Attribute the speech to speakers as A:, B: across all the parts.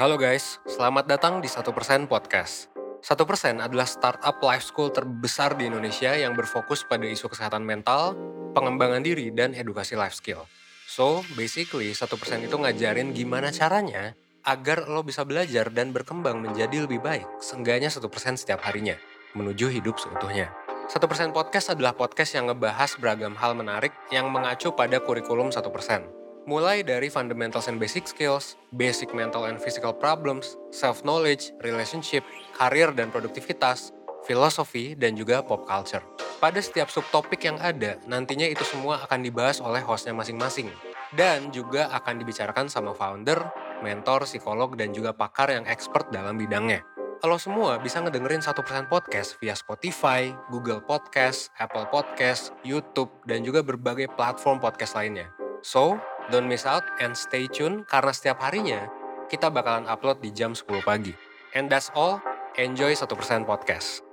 A: Halo guys, selamat datang di 1% Podcast. 1% adalah startup life school terbesar di Indonesia yang berfokus pada isu kesehatan mental, pengembangan diri, dan edukasi life skill. So, basically 1% itu ngajarin gimana caranya agar lo bisa belajar dan berkembang menjadi lebih baik, seenggaknya 1% setiap harinya, menuju hidup seutuhnya. 1% Podcast adalah podcast yang ngebahas beragam hal menarik yang mengacu pada kurikulum 1%. Mulai dari fundamentals and basic skills, basic mental and physical problems, self-knowledge, relationship, karir dan produktivitas, filosofi, dan juga pop culture. Pada setiap subtopik yang ada, nantinya itu semua akan dibahas oleh hostnya masing-masing. Dan juga akan dibicarakan sama founder, mentor, psikolog, dan juga pakar yang expert dalam bidangnya. Lo semua bisa ngedengerin 1% podcast via Spotify, Google Podcast, Apple Podcast, YouTube, dan juga berbagai platform podcast lainnya. So, don't miss out and stay tune karena setiap harinya kita bakalan upload di jam 10 pagi. And that's all, enjoy 1% podcast.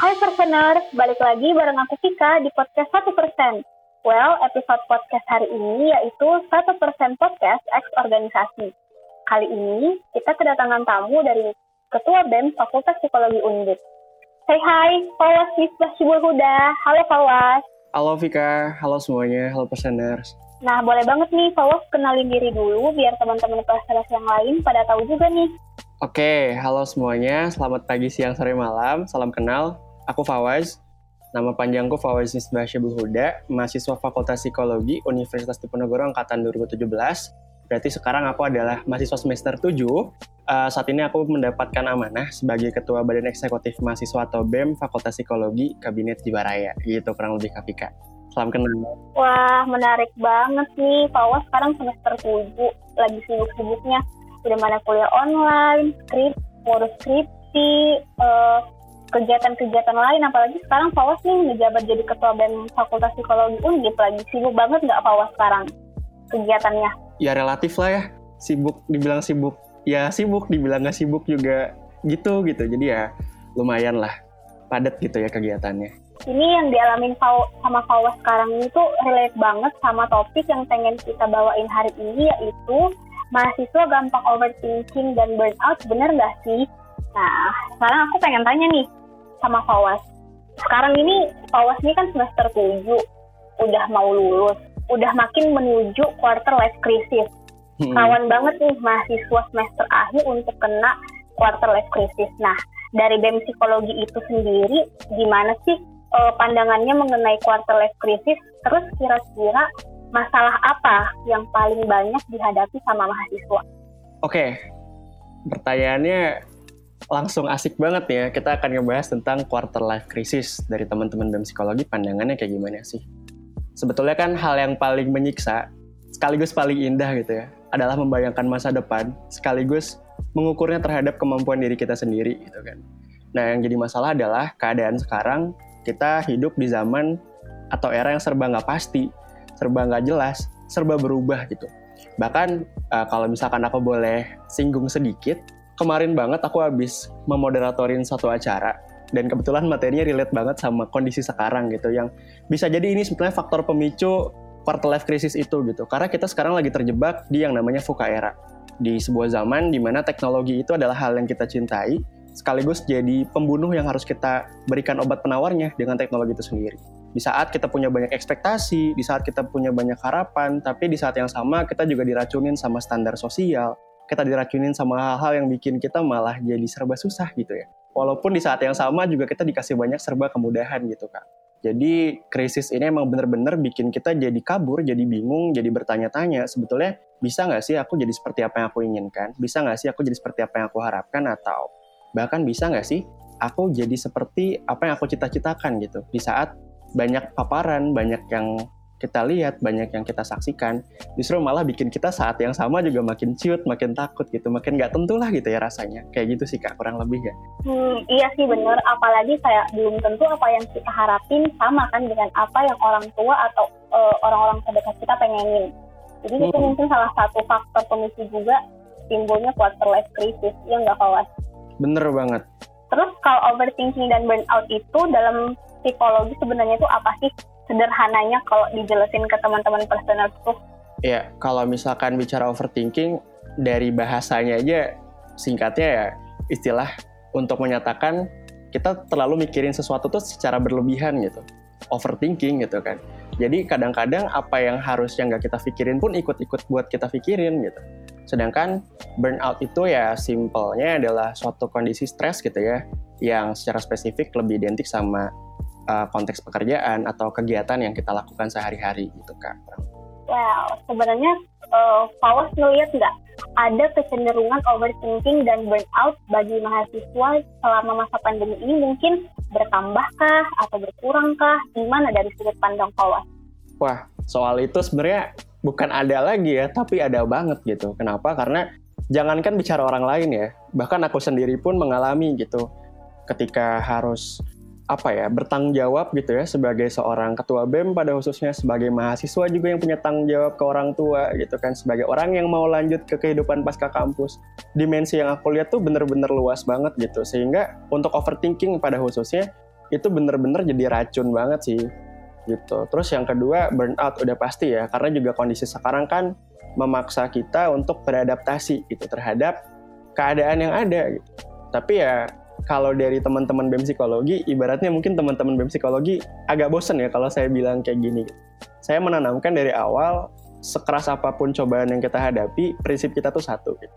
B: Hai Perseners, balik lagi bareng aku Vika di podcast 1%. Well, episode podcast hari ini yaitu 1% podcast X organisasi. Kali ini kita kedatangan tamu dari Ketua BEM Fakultas Psikologi Undip. Say hi, Fawas Misbah Syibul Huda. Halo Fawas.
C: Halo Vika, halo semuanya, halo Perseners.
B: Nah, boleh banget nih Fawas kenalin diri dulu biar teman-teman Perseners yang lain pada tahu juga nih.
C: Oke, halo semuanya, selamat pagi, siang, sore, malam, salam kenal. Aku Fawaz, nama panjangku Fawaz Misbah Syibul Huda, mahasiswa Fakultas Psikologi Universitas Diponegoro Angkatan 2017. Berarti sekarang aku adalah mahasiswa semester 7. Uh, saat ini aku mendapatkan amanah sebagai Ketua Badan Eksekutif Mahasiswa atau BEM Fakultas Psikologi Kabinet Jiwaraya. Gitu kurang lebih Kak Salam kenal.
B: Wah, menarik banget nih. Fawas sekarang semester 7, lagi sibuk-sibuknya. Udah mana kuliah online, skrip, ngurus skripsi, uh, kegiatan-kegiatan lain apalagi sekarang Fawas nih menjabat jadi ketua BEM Fakultas Psikologi Undip lagi. Sibuk banget nggak Fawas sekarang kegiatannya?
C: Ya relatif lah ya. Sibuk dibilang sibuk. Ya sibuk dibilang nggak sibuk juga gitu gitu. Jadi ya lumayan lah. Padat gitu ya kegiatannya.
B: Ini yang dialamin sama Fawas sekarang ini tuh relate banget sama topik yang pengen kita bawain hari ini yaitu mahasiswa gampang overthinking dan burnout. Bener nggak sih? Nah, sekarang aku pengen tanya nih, sama Fawas. Sekarang ini Fawas ini kan semester 7, udah mau lulus, udah makin menuju quarter life crisis. Hmm. Rawan banget nih mahasiswa semester akhir untuk kena quarter life crisis. Nah, dari BEM psikologi itu sendiri, gimana sih uh, pandangannya mengenai quarter life crisis? Terus kira-kira masalah apa yang paling banyak dihadapi sama mahasiswa?
C: Oke, okay. pertanyaannya langsung asik banget ya. Kita akan ngebahas tentang quarter life crisis dari teman-teman BEM psikologi pandangannya kayak gimana sih. Sebetulnya kan hal yang paling menyiksa sekaligus paling indah gitu ya adalah membayangkan masa depan sekaligus mengukurnya terhadap kemampuan diri kita sendiri gitu kan. Nah yang jadi masalah adalah keadaan sekarang kita hidup di zaman atau era yang serba nggak pasti, serba nggak jelas, serba berubah gitu. Bahkan uh, kalau misalkan aku boleh singgung sedikit, kemarin banget aku habis memoderatorin satu acara dan kebetulan materinya relate banget sama kondisi sekarang gitu yang bisa jadi ini sebetulnya faktor pemicu quarter life crisis itu gitu karena kita sekarang lagi terjebak di yang namanya VUCA era di sebuah zaman di mana teknologi itu adalah hal yang kita cintai sekaligus jadi pembunuh yang harus kita berikan obat penawarnya dengan teknologi itu sendiri. Di saat kita punya banyak ekspektasi, di saat kita punya banyak harapan, tapi di saat yang sama kita juga diracunin sama standar sosial, kita diracunin sama hal-hal yang bikin kita malah jadi serba susah gitu ya. Walaupun di saat yang sama juga kita dikasih banyak serba kemudahan gitu kak. Jadi krisis ini emang bener-bener bikin kita jadi kabur, jadi bingung, jadi bertanya-tanya sebetulnya bisa nggak sih aku jadi seperti apa yang aku inginkan? Bisa nggak sih aku jadi seperti apa yang aku harapkan? Atau bahkan bisa nggak sih aku jadi seperti apa yang aku cita-citakan gitu? Di saat banyak paparan, banyak yang kita lihat, banyak yang kita saksikan, justru malah bikin kita saat yang sama juga makin ciut, makin takut gitu, makin nggak tentu lah gitu ya rasanya. Kayak gitu sih kak, kurang lebih ya.
B: Hmm, iya sih bener, apalagi kayak belum tentu apa yang kita harapin sama kan dengan apa yang orang tua atau uh, orang-orang terdekat kita pengenin. Jadi hmm. itu mungkin salah satu faktor pemicu juga timbulnya quarter life crisis, ya nggak kawas?
C: Bener banget.
B: Terus kalau overthinking dan burnout itu dalam psikologi sebenarnya itu apa sih? Sederhananya kalau dijelasin ke teman-teman personal tuh.
C: Ya, kalau misalkan bicara overthinking, dari bahasanya aja singkatnya ya istilah untuk menyatakan kita terlalu mikirin sesuatu tuh secara berlebihan gitu. Overthinking gitu kan. Jadi kadang-kadang apa yang harusnya nggak kita pikirin pun ikut-ikut buat kita pikirin gitu. Sedangkan burnout itu ya simpelnya adalah suatu kondisi stres gitu ya, yang secara spesifik lebih identik sama uh, konteks pekerjaan atau kegiatan yang kita lakukan sehari-hari gitu kan.
B: Wow, sebenarnya uh, Fawas ngeliat nggak ada kecenderungan overthinking dan burnout bagi mahasiswa selama masa pandemi ini mungkin bertambahkah atau berkurangkah? Gimana dari sudut pandang Fawas?
C: Wah, soal itu sebenarnya bukan ada lagi ya, tapi ada banget gitu. Kenapa? Karena jangankan bicara orang lain ya, bahkan aku sendiri pun mengalami gitu ketika harus apa ya bertanggung jawab gitu ya sebagai seorang ketua BEM pada khususnya sebagai mahasiswa juga yang punya tanggung jawab ke orang tua gitu kan sebagai orang yang mau lanjut ke kehidupan pasca kampus. Dimensi yang aku lihat tuh bener-bener luas banget gitu sehingga untuk overthinking pada khususnya itu bener-bener jadi racun banget sih gitu. Terus yang kedua burnout udah pasti ya karena juga kondisi sekarang kan memaksa kita untuk beradaptasi gitu terhadap keadaan yang ada gitu. Tapi ya kalau dari teman-teman BEM psikologi, ibaratnya mungkin teman-teman BEM psikologi agak bosen ya kalau saya bilang kayak gini. Saya menanamkan dari awal, sekeras apa pun cobaan yang kita hadapi, prinsip kita tuh satu. Gitu.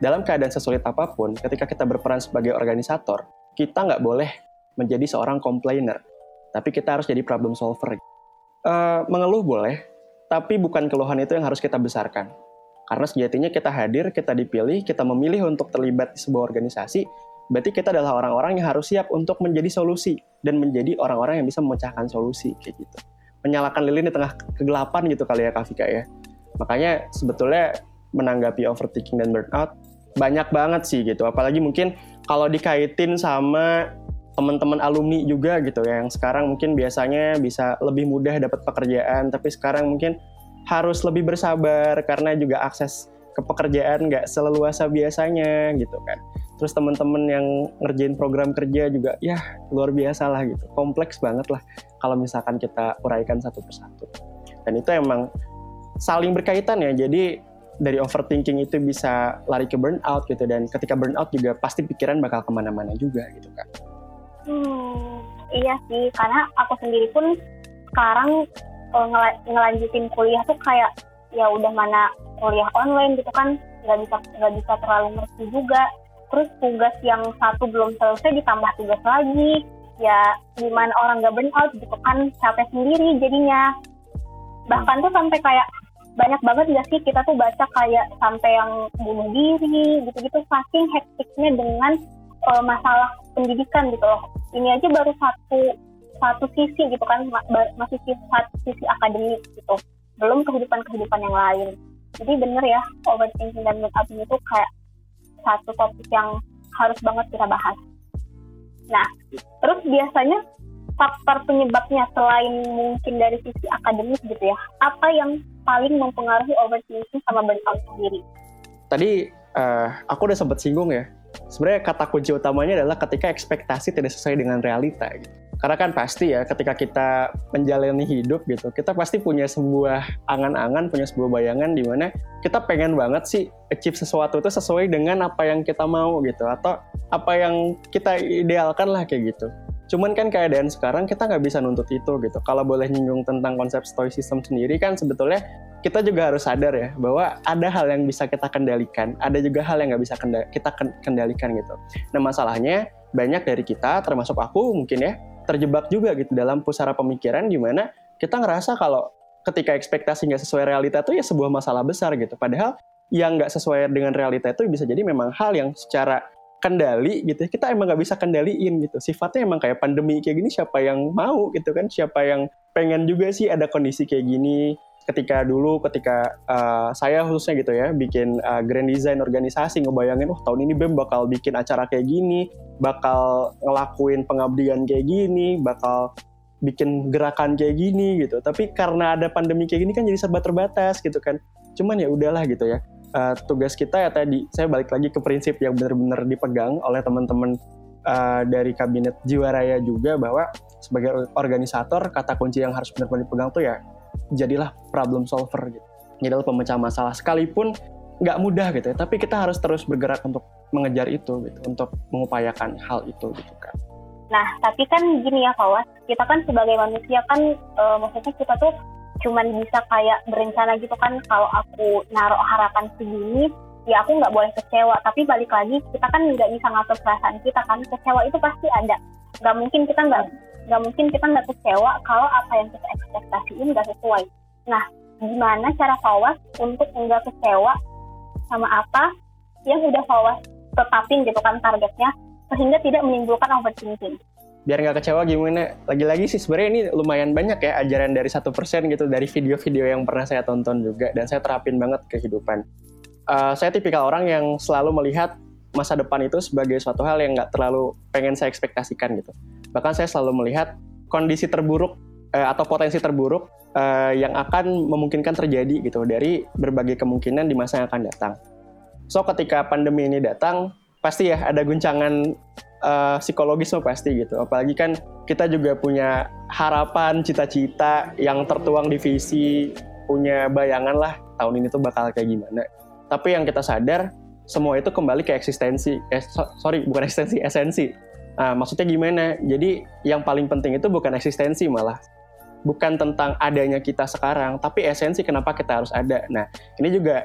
C: Dalam keadaan sesulit apa pun, ketika kita berperan sebagai organisator, kita nggak boleh menjadi seorang complainer, tapi kita harus jadi problem solver. Uh, mengeluh boleh, tapi bukan keluhan itu yang harus kita besarkan. Karena sejatinya kita hadir, kita dipilih, kita memilih untuk terlibat di sebuah organisasi, berarti kita adalah orang-orang yang harus siap untuk menjadi solusi dan menjadi orang-orang yang bisa memecahkan solusi kayak gitu. Menyalakan lilin di tengah kegelapan gitu kali ya Kafika ya. Makanya sebetulnya menanggapi overthinking dan burnout banyak banget sih gitu. Apalagi mungkin kalau dikaitin sama teman-teman alumni juga gitu ya yang sekarang mungkin biasanya bisa lebih mudah dapat pekerjaan tapi sekarang mungkin harus lebih bersabar karena juga akses ke pekerjaan nggak seleluasa biasanya gitu kan terus teman-teman yang ngerjain program kerja juga ya luar biasa lah gitu. Kompleks banget lah kalau misalkan kita uraikan satu persatu. Dan itu emang saling berkaitan ya. Jadi dari overthinking itu bisa lari ke burnout gitu. Dan ketika burnout juga pasti pikiran bakal ke mana-mana juga gitu kan
B: hmm, iya sih. Karena aku sendiri pun sekarang uh, ngel ngelanjutin kuliah tuh kayak ya udah mana kuliah online gitu kan. Nggak bisa nggak bisa terlalu ngerti juga terus tugas yang satu belum selesai ditambah tugas lagi. Ya gimana orang gak burnout gitu kan capek sendiri jadinya. Bahkan tuh sampai kayak banyak banget gak sih kita tuh baca kayak sampai yang bunuh diri gitu-gitu. Saking hektiknya dengan uh, masalah pendidikan gitu loh. Ini aja baru satu satu sisi gitu kan masih satu sisi akademik gitu. Belum kehidupan kehidupan yang lain. Jadi bener ya overthinking dan burnout ini tuh kayak satu topik yang harus banget kita bahas. Nah, terus biasanya faktor penyebabnya selain mungkin dari sisi akademis gitu ya, apa yang paling mempengaruhi overthinking sama burnout sendiri?
C: Tadi uh, aku udah sempat singgung ya, sebenarnya kata kunci utamanya adalah ketika ekspektasi tidak sesuai dengan realita. Gitu. Karena kan pasti ya ketika kita menjalani hidup gitu, kita pasti punya sebuah angan-angan, punya sebuah bayangan di mana kita pengen banget sih achieve sesuatu itu sesuai dengan apa yang kita mau gitu atau apa yang kita idealkan lah kayak gitu. Cuman kan keadaan sekarang kita nggak bisa nuntut itu gitu. Kalau boleh nyinggung tentang konsep stoicism sendiri kan sebetulnya kita juga harus sadar ya bahwa ada hal yang bisa kita kendalikan, ada juga hal yang nggak bisa kita kendalikan gitu. Nah masalahnya banyak dari kita, termasuk aku mungkin ya, terjebak juga gitu dalam pusara pemikiran di mana kita ngerasa kalau ketika ekspektasi nggak sesuai realita itu ya sebuah masalah besar gitu. Padahal yang nggak sesuai dengan realita itu bisa jadi memang hal yang secara kendali gitu ya, kita emang nggak bisa kendaliin gitu. Sifatnya emang kayak pandemi kayak gini siapa yang mau gitu kan? Siapa yang pengen juga sih ada kondisi kayak gini ketika dulu ketika uh, saya khususnya gitu ya bikin uh, grand design organisasi ngebayangin wah tahun ini BEM bakal bikin acara kayak gini bakal ngelakuin pengabdian kayak gini bakal bikin gerakan kayak gini gitu. Tapi karena ada pandemi kayak gini kan jadi serba terbatas gitu kan. Cuman ya udahlah gitu ya uh, tugas kita ya tadi saya balik lagi ke prinsip yang benar-benar dipegang oleh teman-teman uh, dari kabinet Jiwaraya juga bahwa sebagai organisator kata kunci yang harus benar-benar dipegang tuh ya jadilah problem solver gitu. Jadilah pemecah masalah. Sekalipun nggak mudah gitu ya, tapi kita harus terus bergerak untuk mengejar itu gitu, untuk mengupayakan hal itu gitu kan.
B: Nah, tapi kan gini ya Fawas, kita kan sebagai manusia kan e, maksudnya kita tuh cuman bisa kayak berencana gitu kan. Kalau aku naruh harapan segini ya aku nggak boleh kecewa. Tapi balik lagi kita kan nggak bisa ngatur perasaan kita kan. Kecewa itu pasti ada. Nggak mungkin kita nggak nggak mungkin kita nggak kecewa kalau apa yang kita ekspektasiin nggak sesuai nah gimana cara Fawas untuk nggak kecewa sama apa yang udah Fawas tetapin gitu kan targetnya sehingga tidak menimbulkan overthinking.
C: Biar nggak kecewa gimana? Lagi-lagi sih sebenarnya ini lumayan banyak ya ajaran dari satu persen gitu dari video-video yang pernah saya tonton juga dan saya terapin banget ke kehidupan. Uh, saya tipikal orang yang selalu melihat masa depan itu sebagai suatu hal yang nggak terlalu pengen saya ekspektasikan gitu. Bahkan saya selalu melihat kondisi terburuk uh, atau potensi terburuk uh, yang akan memungkinkan terjadi gitu dari berbagai kemungkinan di masa yang akan datang. So ketika pandemi ini datang, pasti ya ada guncangan uh, psikologis mah pasti gitu. Apalagi kan kita juga punya harapan, cita-cita yang tertuang di visi, punya bayangan lah tahun ini tuh bakal kayak gimana. Tapi yang kita sadar semua itu kembali ke eksistensi. Eh, so, sorry, bukan eksistensi, esensi. Nah, maksudnya gimana? Jadi yang paling penting itu bukan eksistensi malah. Bukan tentang adanya kita sekarang, tapi esensi kenapa kita harus ada. Nah, ini juga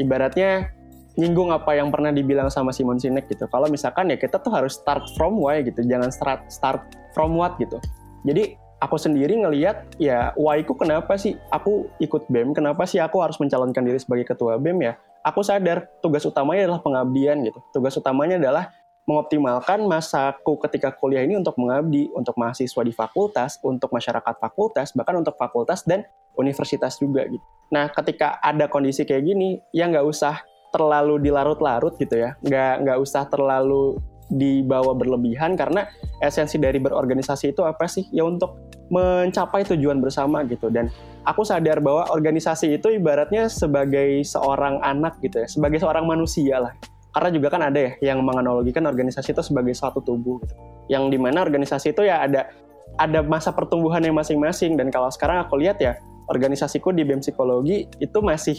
C: ibaratnya nyinggung apa yang pernah dibilang sama Simon Sinek gitu. Kalau misalkan ya kita tuh harus start from why gitu, jangan start start from what gitu. Jadi aku sendiri ngelihat ya why ku kenapa sih aku ikut BEM, kenapa sih aku harus mencalonkan diri sebagai ketua BEM ya? Aku sadar tugas utamanya adalah pengabdian gitu. Tugas utamanya adalah mengoptimalkan masaku ketika kuliah ini untuk mengabdi untuk mahasiswa di fakultas, untuk masyarakat fakultas, bahkan untuk fakultas dan universitas juga gitu. Nah, ketika ada kondisi kayak gini, ya nggak usah terlalu dilarut-larut gitu ya. Nggak nggak usah terlalu dibawa berlebihan karena esensi dari berorganisasi itu apa sih? Ya untuk mencapai tujuan bersama gitu. Dan aku sadar bahwa organisasi itu ibaratnya sebagai seorang anak gitu ya sebagai seorang manusia lah karena juga kan ada ya yang menganalogikan organisasi itu sebagai suatu tubuh gitu. yang di mana organisasi itu ya ada ada masa pertumbuhannya masing-masing. Dan kalau sekarang aku lihat ya organisasiku di BEM Psikologi itu masih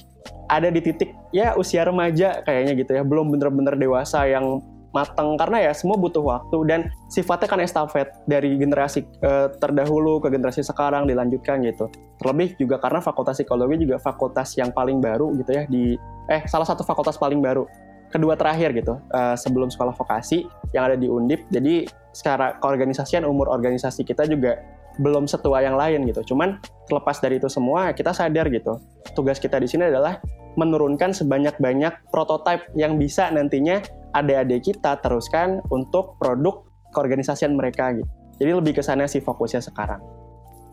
C: ada di titik ya usia remaja kayaknya gitu ya, belum bener-bener dewasa yang matang. Karena ya semua butuh waktu. Dan sifatnya kan estafet dari generasi eh, terdahulu ke generasi sekarang dilanjutkan gitu. Terlebih juga karena fakultas psikologi juga fakultas yang paling baru gitu ya di eh salah satu fakultas paling baru kedua terakhir gitu uh, sebelum sekolah vokasi yang ada di Undip. Jadi secara keorganisasian umur organisasi kita juga belum setua yang lain gitu. Cuman terlepas dari itu semua kita sadar gitu. Tugas kita di sini adalah menurunkan sebanyak-banyak prototipe yang bisa nantinya adik-adik kita teruskan untuk produk keorganisasian mereka gitu. Jadi lebih ke sana sih fokusnya sekarang.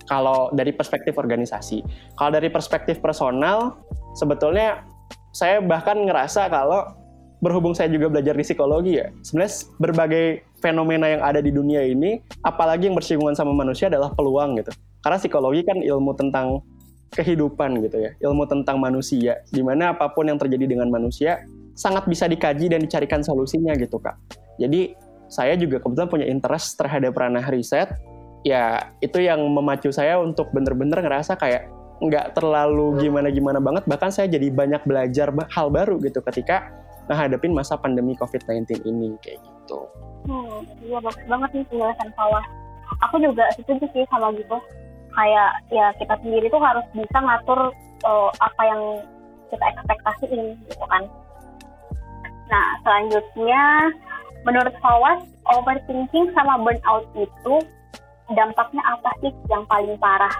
C: Kalau dari perspektif organisasi, kalau dari perspektif personal, sebetulnya saya bahkan ngerasa kalau berhubung saya juga belajar di psikologi ya, sebenarnya berbagai fenomena yang ada di dunia ini, apalagi yang bersinggungan sama manusia adalah peluang gitu. Karena psikologi kan ilmu tentang kehidupan gitu ya, ilmu tentang manusia, di mana apa pun yang terjadi dengan manusia sangat bisa dikaji dan dicarikan solusinya gitu kak. Jadi saya juga kebetulan punya interest terhadap ranah riset, ya itu yang memacu saya untuk bener-bener ngerasa kayak nggak terlalu gimana-gimana banget, bahkan saya jadi banyak belajar hal baru gitu ketika menghadapin masa pandemi COVID-19 ini kayak gitu.
B: Hmm, iya bagus banget nih penjelasan Fawas. Aku juga setuju sih sama gitu. Kayak ya kita sendiri tuh harus bisa ngatur uh, apa yang kita ekspektasiin gitu kan. Nah, selanjutnya menurut Fawas, overthinking sama burnout itu dampaknya apa sih yang paling parah?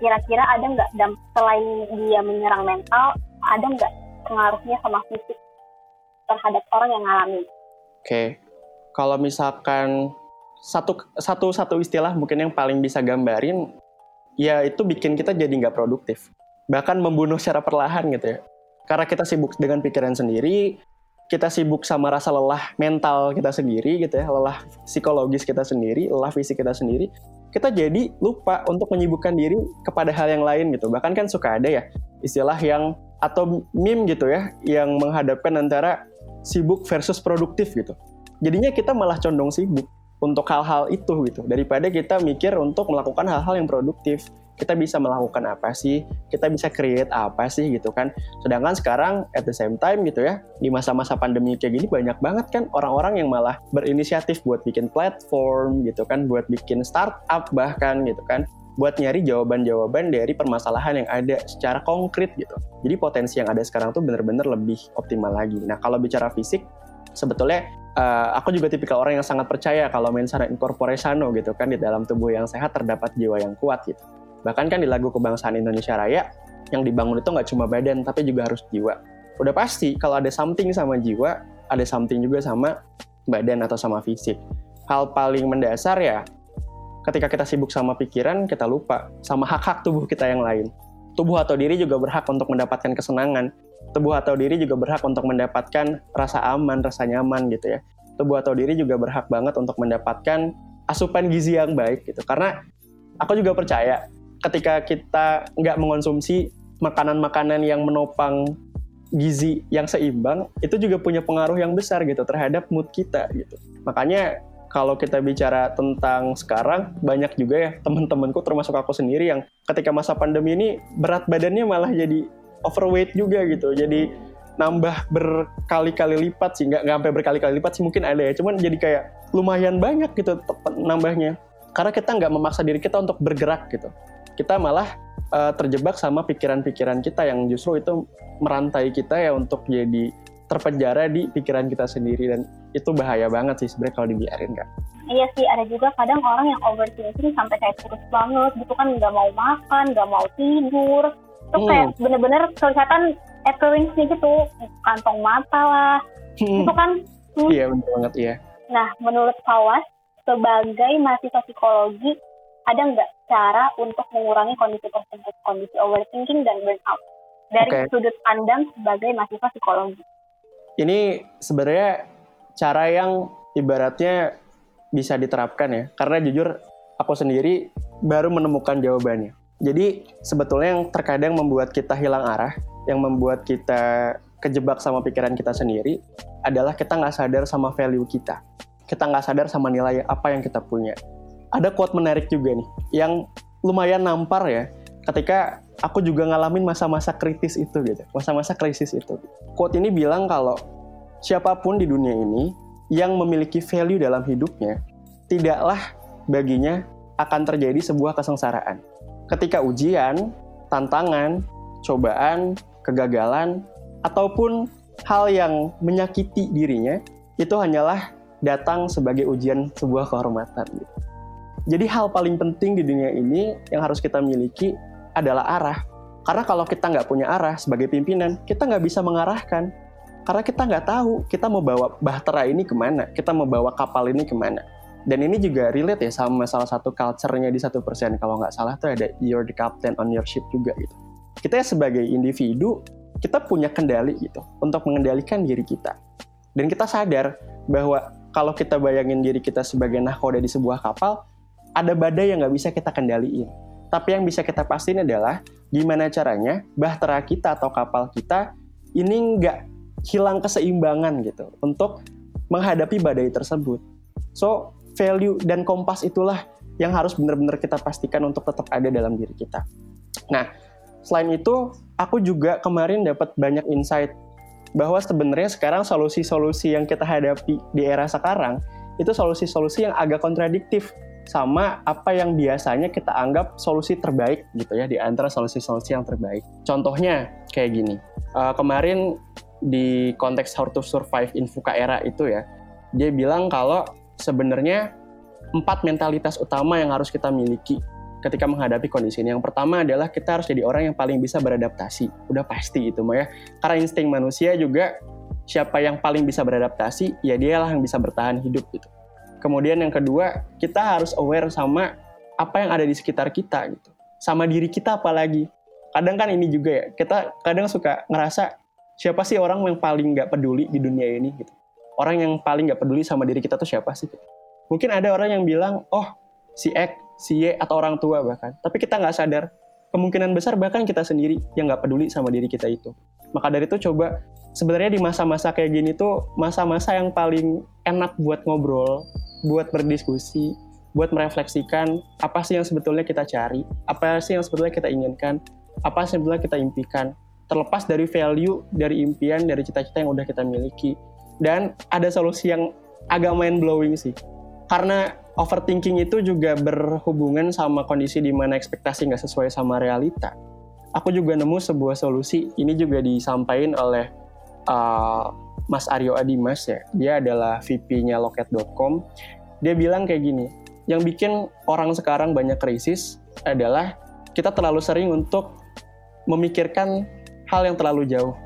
B: Kira-kira ada nggak selain dia menyerang mental, ada nggak pengaruhnya sama fisik terhadap orang yang ngalamin?
C: Oke, okay kalau misalkan satu satu satu istilah mungkin yang paling bisa gambarin ya itu bikin kita jadi nggak produktif. Bahkan membunuh secara perlahan gitu ya. Karena kita sibuk dengan pikiran sendiri kita sibuk sama rasa lelah mental kita sendiri gitu ya lelah psikologis kita sendiri lelah fisik kita sendiri kita jadi lupa untuk menyibukkan diri kepada hal yang lain gitu. Bahkan kan suka ada ya istilah yang atau meme gitu ya yang menghadapkan antara sibuk versus produktif gitu. Jadinya kita malah condong sibuk untuk hal-hal itu gitu daripada kita mikir untuk melakukan hal-hal yang produktif kita bisa melakukan apa sih, kita bisa create apa sih gitu kan. Sedangkan sekarang at the same time gitu ya, di masa-masa pandemi kayak gini banyak banget kan orang-orang yang malah berinisiatif buat bikin platform gitu kan, buat bikin startup bahkan gitu kan buat nyari jawaban-jawaban dari permasalahan yang ada secara konkret gitu. Jadi potensi yang ada sekarang tuh bener-bener lebih optimal lagi. Nah kalau bicara fisik, sebetulnya uh, aku juga tipikal orang yang sangat percaya kalau mensana incorpore sano gitu kan di dalam tubuh yang sehat terdapat jiwa yang kuat gitu. Bahkan kan di lagu kebangsaan Indonesia Raya, yang dibangun itu nggak cuma badan, tapi juga harus jiwa. Udah pasti kalau ada something sama jiwa, ada something juga sama badan atau sama fisik. Hal paling mendasar ya, ketika kita sibuk sama pikiran, kita lupa sama hak-hak tubuh kita yang lain. Tubuh atau diri juga berhak untuk mendapatkan kesenangan. Tubuh atau diri juga berhak untuk mendapatkan rasa aman, rasa nyaman gitu ya. Tubuh atau diri juga berhak banget untuk mendapatkan asupan gizi yang baik gitu. Karena aku juga percaya ketika kita nggak mengonsumsi makanan-makanan yang menopang gizi yang seimbang itu juga punya pengaruh yang besar gitu terhadap mood kita gitu. Makanya kalau kita bicara tentang sekarang banyak juga ya teman-temanku termasuk aku sendiri yang ketika masa pandemi ini berat badannya malah jadi overweight juga gitu. Jadi nambah berkali-kali lipat sih nggak sampai berkali-kali lipat sih mungkin ada ya. Cuman jadi kayak lumayan banyak gitu nambahnya. Karena kita nggak memaksa diri kita untuk bergerak gitu. Kita malah uh, terjebak sama pikiran-pikiran kita yang justru itu merantai kita ya untuk jadi terpenjara di pikiran kita sendiri. Dan itu bahaya banget sih sebenarnya kalau dibiarin kan.
B: Iya sih ada juga kadang orang yang overthinking sampai kayak terus banget gitu kan nggak mau makan, nggak mau tidur, itu hmm. kayak bener-bener kelihatan appearance-nya gitu kantong mata lah, hmm. itu kan.
C: Hmm. Iya benar banget iya.
B: Nah menurut Kawas sebagai mahasiswa psikologi ada nggak cara untuk mengurangi kondisi tersebut, kondisi overthinking dan burnout dari okay. sudut pandang sebagai mahasiswa psikologi?
C: Ini sebenarnya cara yang ibaratnya bisa diterapkan ya, karena jujur aku sendiri baru menemukan jawabannya. Jadi sebetulnya yang terkadang membuat kita hilang arah, yang membuat kita kejebak sama pikiran kita sendiri, adalah kita nggak sadar sama value kita. Kita nggak sadar sama nilai apa yang kita punya ada quote menarik juga nih yang lumayan nampar ya ketika aku juga ngalamin masa-masa kritis itu gitu masa-masa krisis itu quote ini bilang kalau siapa pun di dunia ini yang memiliki value dalam hidupnya tidaklah baginya akan terjadi sebuah kesengsaraan ketika ujian tantangan cobaan kegagalan ataupun hal yang menyakiti dirinya itu hanyalah datang sebagai ujian sebuah kehormatan. Jadi hal paling penting di dunia ini yang harus kita miliki adalah arah. Karena kalau kita nggak punya arah sebagai pimpinan, kita nggak bisa mengarahkan. Karena kita nggak tahu kita mau bawa bahtera ini ke mana, kita mau bawa kapal ini ke mana. Dan ini juga relate ya sama salah satu culture-nya di satu persen. Kalau nggak salah tuh ada you're the captain on your ship juga gitu. Kita sebagai individu, kita punya kendali gitu untuk mengendalikan diri kita. Dan kita sadar bahwa kalau kita bayangin diri kita sebagai nahkoda di sebuah kapal, ada badai yang nggak bisa kita kendaliin. Tapi yang bisa kita pastiin adalah gimana caranya bahtera kita atau kapal kita ini nggak hilang keseimbangan gitu untuk menghadapi badai tersebut. So, value dan kompas itulah yang harus benar-benar kita pastikan untuk tetap ada dalam diri kita. Nah, selain itu, aku juga kemarin dapat banyak insight bahwa sebenarnya sekarang solusi-solusi yang kita hadapi di era sekarang itu solusi-solusi yang agak kontradiktif sama apa yang biasanya kita anggap solusi terbaik gitu ya di antara solusi-solusi yang terbaik. Contohnya kayak gini. Uh, kemarin di konteks How to Survive in VUCA era itu ya, dia bilang kalau sebenarnya empat mentalitas utama yang harus kita miliki ketika menghadapi kondisi ini. Yang pertama adalah kita harus jadi orang yang paling bisa beradaptasi. Udah pasti itu mah ya. Karena insting manusia juga siapa yang paling bisa beradaptasi, ya dialah yang bisa bertahan hidup gitu. Kemudian yang kedua, kita harus aware sama apa yang ada di sekitar kita gitu. Sama diri kita apalagi. Kadang kan ini juga ya, kita kadang suka ngerasa siapa sih orang yang paling nggak peduli di dunia ini gitu. Orang yang paling nggak peduli sama diri kita tuh siapa sih? Mungkin ada orang yang bilang, oh si X, si Y, atau orang tua bahkan. Tapi kita nggak sadar kemungkinan besar bahkan kita sendiri yang nggak peduli sama diri kita itu. Maka dari itu coba sebenarnya di masa-masa kayak gini tuh masa-masa yang paling enak buat ngobrol, buat berdiskusi, buat merefleksikan apa sih yang sebetulnya kita cari, apa sih yang sebetulnya kita inginkan, apa sih yang sebetulnya kita impikan, terlepas dari value, dari impian, dari cita-cita yang udah kita miliki. Dan ada solusi yang agak mind blowing sih. Karena overthinking itu juga berhubungan sama kondisi di mana ekspektasi nggak sesuai sama realita. Aku juga nemu sebuah solusi. Ini juga disampaikan oleh uh, Mas Aryo Adimas ya. Dia adalah VP-nya Loket.com. Dia bilang kayak gini, yang bikin orang sekarang banyak krisis adalah kita terlalu sering untuk memikirkan hal yang terlalu jauh.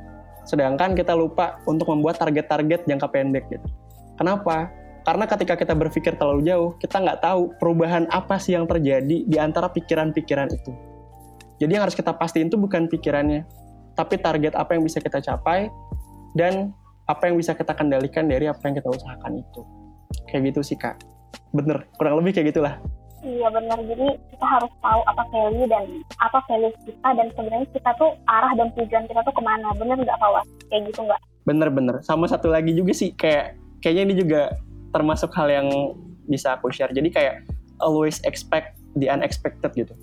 C: Sedangkan kita lupa untuk membuat target-target jangka pendek gitu. Kenapa? Karena ketika kita berpikir terlalu jauh, kita nggak tahu perubahan apa sih yang terjadi di antara pikiran-pikiran itu. Jadi yang harus kita pastiin itu bukan pikirannya, tapi target apa yang bisa kita capai dan apa yang bisa kita kendalikan dari apa yang kita usahakan itu. Kayak gitu sih kak. Bener, kurang lebih kayak gitulah.
B: Iya benar, jadi kita harus tahu apa value dan apa value kita dan sebenarnya kita tuh arah dan tujuan kita tuh ke mana, bener nggak Kawas? Kayak gitu nggak?
C: Bener-bener, sama satu lagi juga sih, kayak kayaknya ini juga termasuk hal yang bisa aku share. Jadi kayak always expect the unexpected gitu.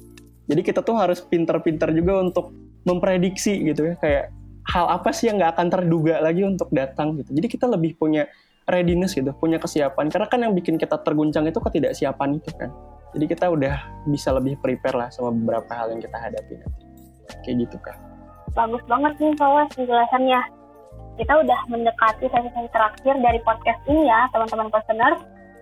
C: Jadi kita tuh harus pinter-pinter juga untuk memprediksi gitu ya. Kayak hal apa sih yang nggak akan terduga lagi untuk datang gitu. Jadi kita lebih punya readiness gitu, punya kesiapan. Karena kan yang bikin kita terguncang itu ketidaksiapan itu kan. Jadi kita udah bisa lebih prepare lah sama beberapa hal yang kita hadapi nanti. Kayak gitu kan.
B: Bagus banget nih Kawas penjelasannya kita udah mendekati sesi-sesi terakhir dari podcast ini ya, teman-teman listener.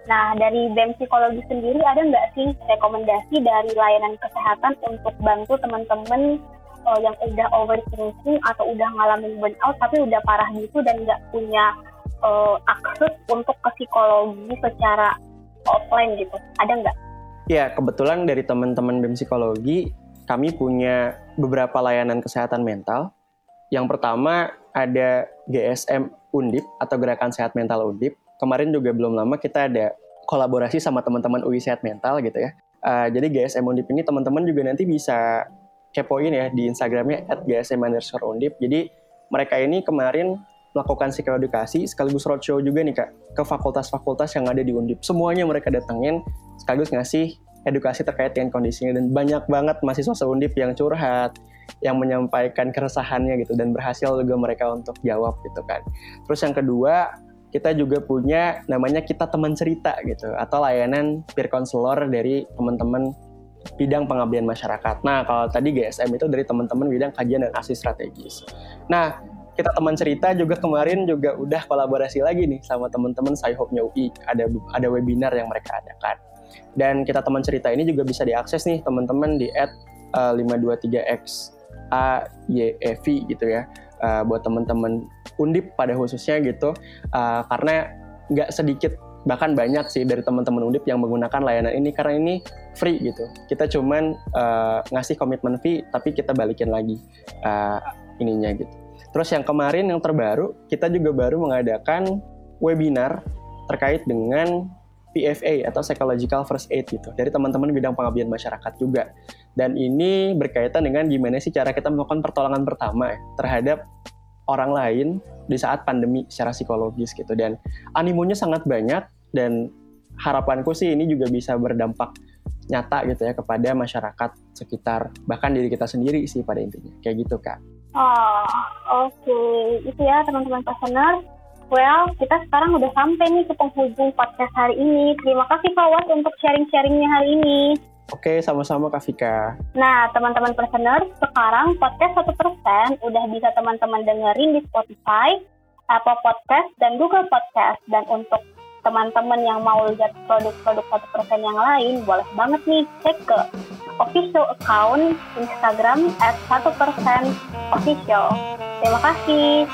B: Nah, dari BEM Psikologi sendiri ada nggak sih rekomendasi dari layanan kesehatan untuk bantu teman-teman uh, yang udah overthinking atau udah ngalamin burnout tapi udah parah gitu dan nggak punya uh, akses untuk ke psikologi secara offline gitu? Ada nggak?
C: Ya, kebetulan dari teman-teman BEM Psikologi, kami punya beberapa layanan kesehatan mental. Yang pertama ada GSM Undip atau Gerakan Sehat Mental Undip. Kemarin juga belum lama kita ada kolaborasi sama teman-teman UI Sehat Mental gitu ya. Uh, jadi GSM Undip ini teman-teman juga nanti bisa kepoin ya di Instagramnya at GSM Undip. Jadi mereka ini kemarin melakukan psikoedukasi sekaligus roadshow juga nih kak ke fakultas-fakultas yang ada di Undip. Semuanya mereka datengin sekaligus ngasih edukasi terkait dengan kondisinya dan banyak banget mahasiswa seundip yang curhat, yang menyampaikan keresahannya gitu dan berhasil juga mereka untuk jawab gitu kan. Terus yang kedua kita juga punya namanya kita teman cerita gitu atau layanan peer counselor dari teman-teman bidang pengabdian masyarakat. Nah, kalau tadi GSM itu dari teman-teman bidang kajian dan aksi strategis. Nah, kita teman cerita juga kemarin juga udah kolaborasi lagi nih sama teman-teman Sci-Hope-nya UI. Ada ada webinar yang mereka adakan. Dan kita teman cerita ini juga bisa diakses nih teman-teman di at uh, 523x A Y E V gitu ya. Uh, buat teman-teman undip pada khususnya gitu. Uh, karena nggak sedikit bahkan banyak sih dari teman-teman undip yang menggunakan layanan ini. Karena ini free gitu. Kita cuman ngasih komitmen fee tapi kita balikin lagi ininya gitu terus yang kemarin yang terbaru kita juga baru mengadakan webinar terkait dengan PFA atau Psychological First Aid gitu dari teman-teman bidang pengabdian masyarakat juga. Dan ini berkaitan dengan gimana sih cara kita melakukan pertolongan pertama terhadap orang lain di saat pandemi secara psikologis gitu. Dan animonya sangat banyak dan harapanku sih ini juga bisa berdampak nyata gitu ya kepada masyarakat sekitar bahkan diri kita sendiri sih pada intinya kayak gitu kak.
B: Oh oke okay. itu ya teman-teman listener Well, kita sekarang udah sampai nih ke penghujung podcast hari ini. Terima kasih Fawaz untuk sharing-sharingnya hari ini.
C: Oke, sama-sama Kak Vika.
B: Nah, teman-teman personer, sekarang podcast 1% udah bisa teman-teman dengerin di Spotify, Apple Podcast, dan Google Podcast. Dan untuk teman-teman yang mau lihat produk-produk satu persen yang lain boleh banget nih cek ke official account Instagram at satu persen official. Terima kasih.